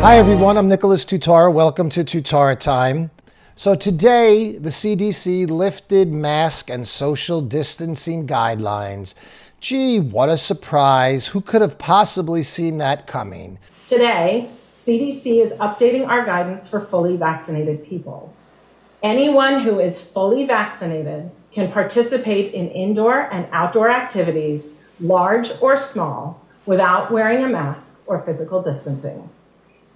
Hi, everyone. I'm Nicholas Tutara. Welcome to Tutara Time. So, today, the CDC lifted mask and social distancing guidelines. Gee, what a surprise. Who could have possibly seen that coming? Today, CDC is updating our guidance for fully vaccinated people. Anyone who is fully vaccinated can participate in indoor and outdoor activities, large or small, without wearing a mask or physical distancing.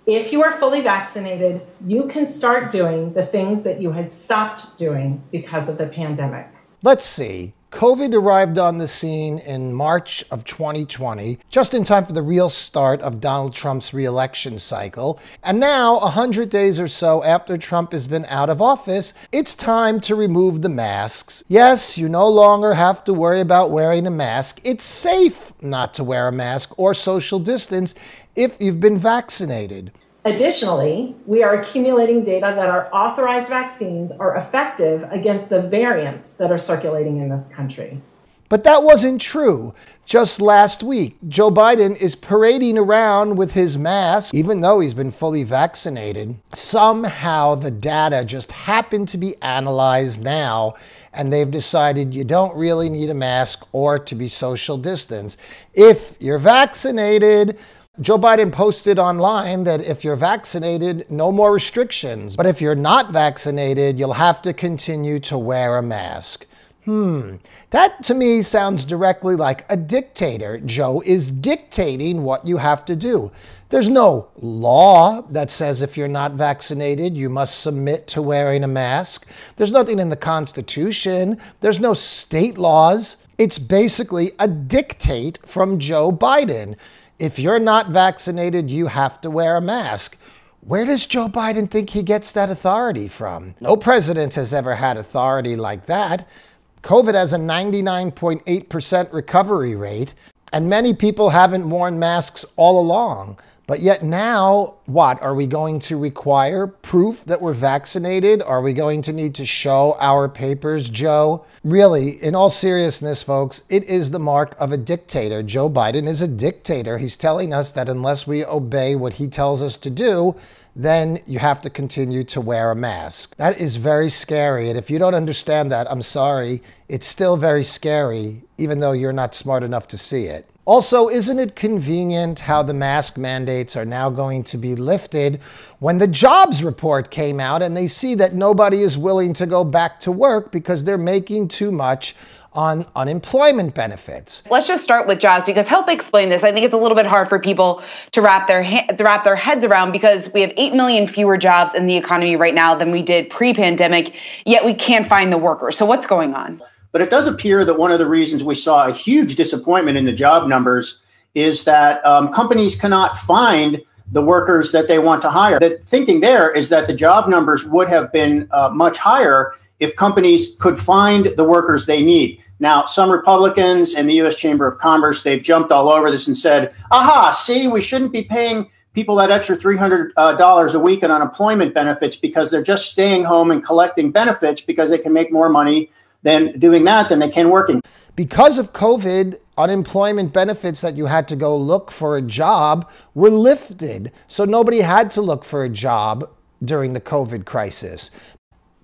If you are fully vaccinated, you can start doing the things that you had stopped doing because of the pandemic. Let's see. COVID arrived on the scene in March of 2020, just in time for the real start of Donald Trump's reelection cycle. And now, 100 days or so after Trump has been out of office, it's time to remove the masks. Yes, you no longer have to worry about wearing a mask. It's safe not to wear a mask or social distance if you've been vaccinated. Additionally, we are accumulating data that our authorized vaccines are effective against the variants that are circulating in this country. But that wasn't true. Just last week, Joe Biden is parading around with his mask, even though he's been fully vaccinated. Somehow the data just happened to be analyzed now, and they've decided you don't really need a mask or to be social distance. If you're vaccinated, Joe Biden posted online that if you're vaccinated, no more restrictions. But if you're not vaccinated, you'll have to continue to wear a mask. Hmm, that to me sounds directly like a dictator. Joe is dictating what you have to do. There's no law that says if you're not vaccinated, you must submit to wearing a mask. There's nothing in the Constitution. There's no state laws. It's basically a dictate from Joe Biden. If you're not vaccinated, you have to wear a mask. Where does Joe Biden think he gets that authority from? No president has ever had authority like that. COVID has a 99.8% recovery rate, and many people haven't worn masks all along. But yet now, what? Are we going to require proof that we're vaccinated? Are we going to need to show our papers, Joe? Really, in all seriousness, folks, it is the mark of a dictator. Joe Biden is a dictator. He's telling us that unless we obey what he tells us to do, then you have to continue to wear a mask. That is very scary. And if you don't understand that, I'm sorry. It's still very scary, even though you're not smart enough to see it. Also, isn't it convenient how the mask mandates are now going to be lifted when the jobs report came out and they see that nobody is willing to go back to work because they're making too much on unemployment benefits. Let's just start with jobs because help explain this. I think it's a little bit hard for people to wrap their ha- to wrap their heads around because we have 8 million fewer jobs in the economy right now than we did pre-pandemic, yet we can't find the workers. So what's going on? But it does appear that one of the reasons we saw a huge disappointment in the job numbers is that um, companies cannot find the workers that they want to hire. The thinking there is that the job numbers would have been uh, much higher if companies could find the workers they need. Now, some Republicans in the U.S. Chamber of Commerce, they've jumped all over this and said, aha, see, we shouldn't be paying people that extra $300 uh, a week in unemployment benefits because they're just staying home and collecting benefits because they can make more money than doing that than they can working. Because of COVID, unemployment benefits that you had to go look for a job were lifted. So nobody had to look for a job during the COVID crisis.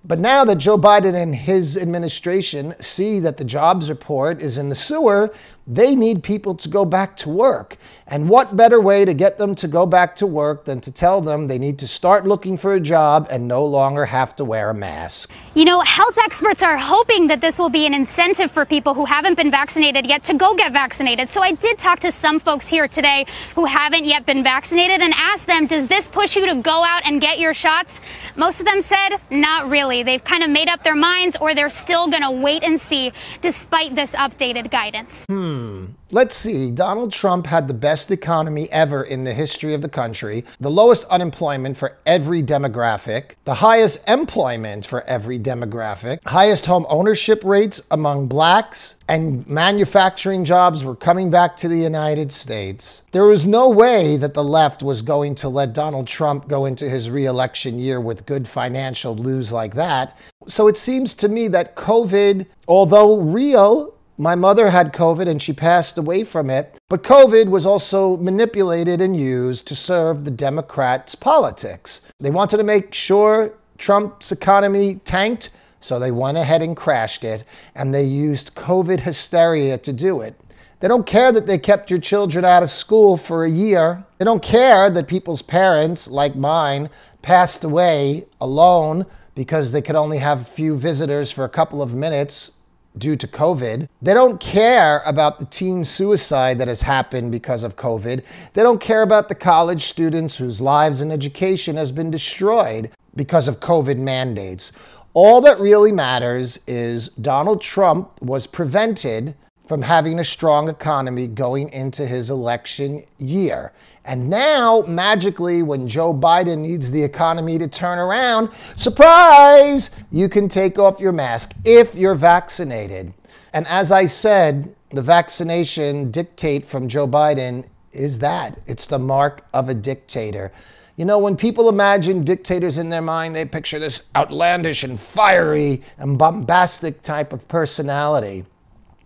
But now that Joe Biden and his administration see that the jobs report is in the sewer, they need people to go back to work. And what better way to get them to go back to work than to tell them they need to start looking for a job and no longer have to wear a mask? You know, health experts are hoping that this will be an incentive for people who haven't been vaccinated yet to go get vaccinated. So I did talk to some folks here today who haven't yet been vaccinated and asked them, does this push you to go out and get your shots? Most of them said, not really. They've kind of made up their minds or they're still going to wait and see despite this updated guidance. Hmm. Let's see. Donald Trump had the best economy ever in the history of the country, the lowest unemployment for every demographic, the highest employment for every demographic, highest home ownership rates among blacks, and manufacturing jobs were coming back to the United States. There was no way that the left was going to let Donald Trump go into his reelection year with good financial news like that. So it seems to me that COVID, although real, My mother had COVID and she passed away from it. But COVID was also manipulated and used to serve the Democrats' politics. They wanted to make sure Trump's economy tanked, so they went ahead and crashed it, and they used COVID hysteria to do it. They don't care that they kept your children out of school for a year. They don't care that people's parents, like mine, passed away alone because they could only have a few visitors for a couple of minutes due to COVID. They don't care about the teen suicide that has happened because of COVID. They don't care about the college students whose lives and education has been destroyed because of COVID mandates. All that really matters is Donald Trump was prevented from having a strong economy going into his election year. And now, magically, when Joe Biden needs the economy to turn around, surprise, you can take off your mask if you're vaccinated. And as I said, the vaccination dictate from Joe Biden is that it's the mark of a dictator. You know, when people imagine dictators in their mind, they picture this outlandish and fiery and bombastic type of personality.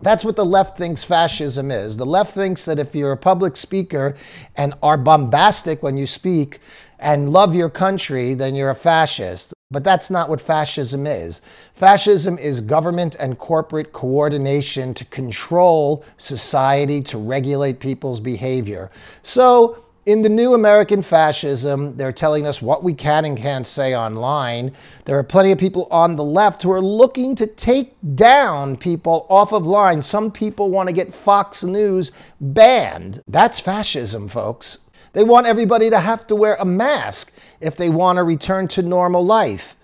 That's what the left thinks fascism is. The left thinks that if you're a public speaker and are bombastic when you speak and love your country, then you're a fascist. But that's not what fascism is. Fascism is government and corporate coordination to control society, to regulate people's behavior. So in the new American fascism, they're telling us what we can and can't say online. There are plenty of people on the left who are looking to take down people off of line. Some people want to get Fox News banned. That's fascism, folks. They want everybody to have to wear a mask if they want to return to normal life.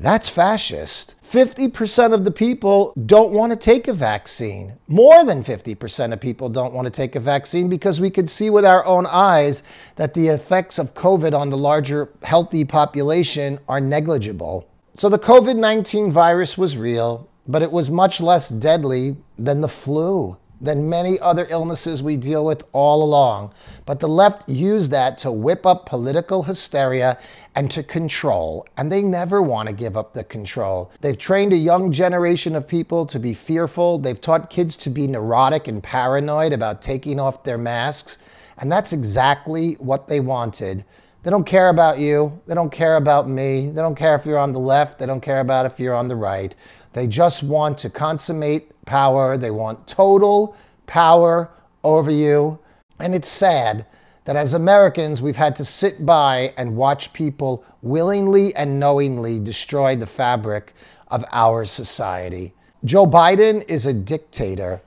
That's fascist. 50% of the people don't want to take a vaccine. More than 50% of people don't want to take a vaccine because we could see with our own eyes that the effects of COVID on the larger healthy population are negligible. So the COVID 19 virus was real, but it was much less deadly than the flu than many other illnesses we deal with all along. But the left used that to whip up political hysteria and to control. And they never want to give up the control. They've trained a young generation of people to be fearful. They've taught kids to be neurotic and paranoid about taking off their masks. And that's exactly what they wanted. They don't care about you. They don't care about me. They don't care if you're on the left. They don't care about if you're on the right. They just want to consummate power. They want total power over you. And it's sad that as Americans, we've had to sit by and watch people willingly and knowingly destroy the fabric of our society. Joe Biden is a dictator,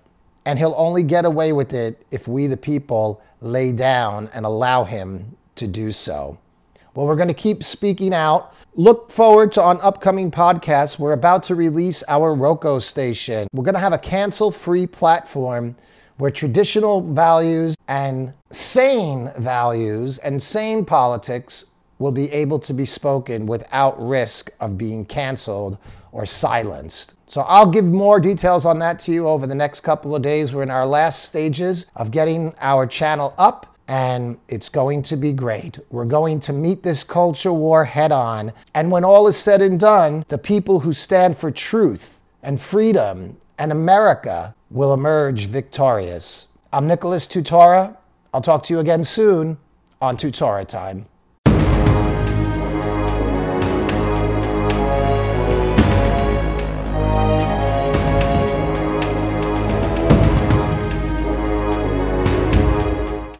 and he'll only get away with it if we, the people, lay down and allow him to do so. Well, we're going to keep speaking out. Look forward to on upcoming podcasts. We're about to release our Roku station. We're going to have a cancel free platform where traditional values and sane values and sane politics will be able to be spoken without risk of being canceled or silenced. So I'll give more details on that to you over the next couple of days. We're in our last stages of getting our channel up and it's going to be great. We're going to meet this culture war head on. And when all is said and done, the people who stand for truth and freedom and America will emerge victorious. I'm Nicholas Tutora. I'll talk to you again soon on Tutora Time.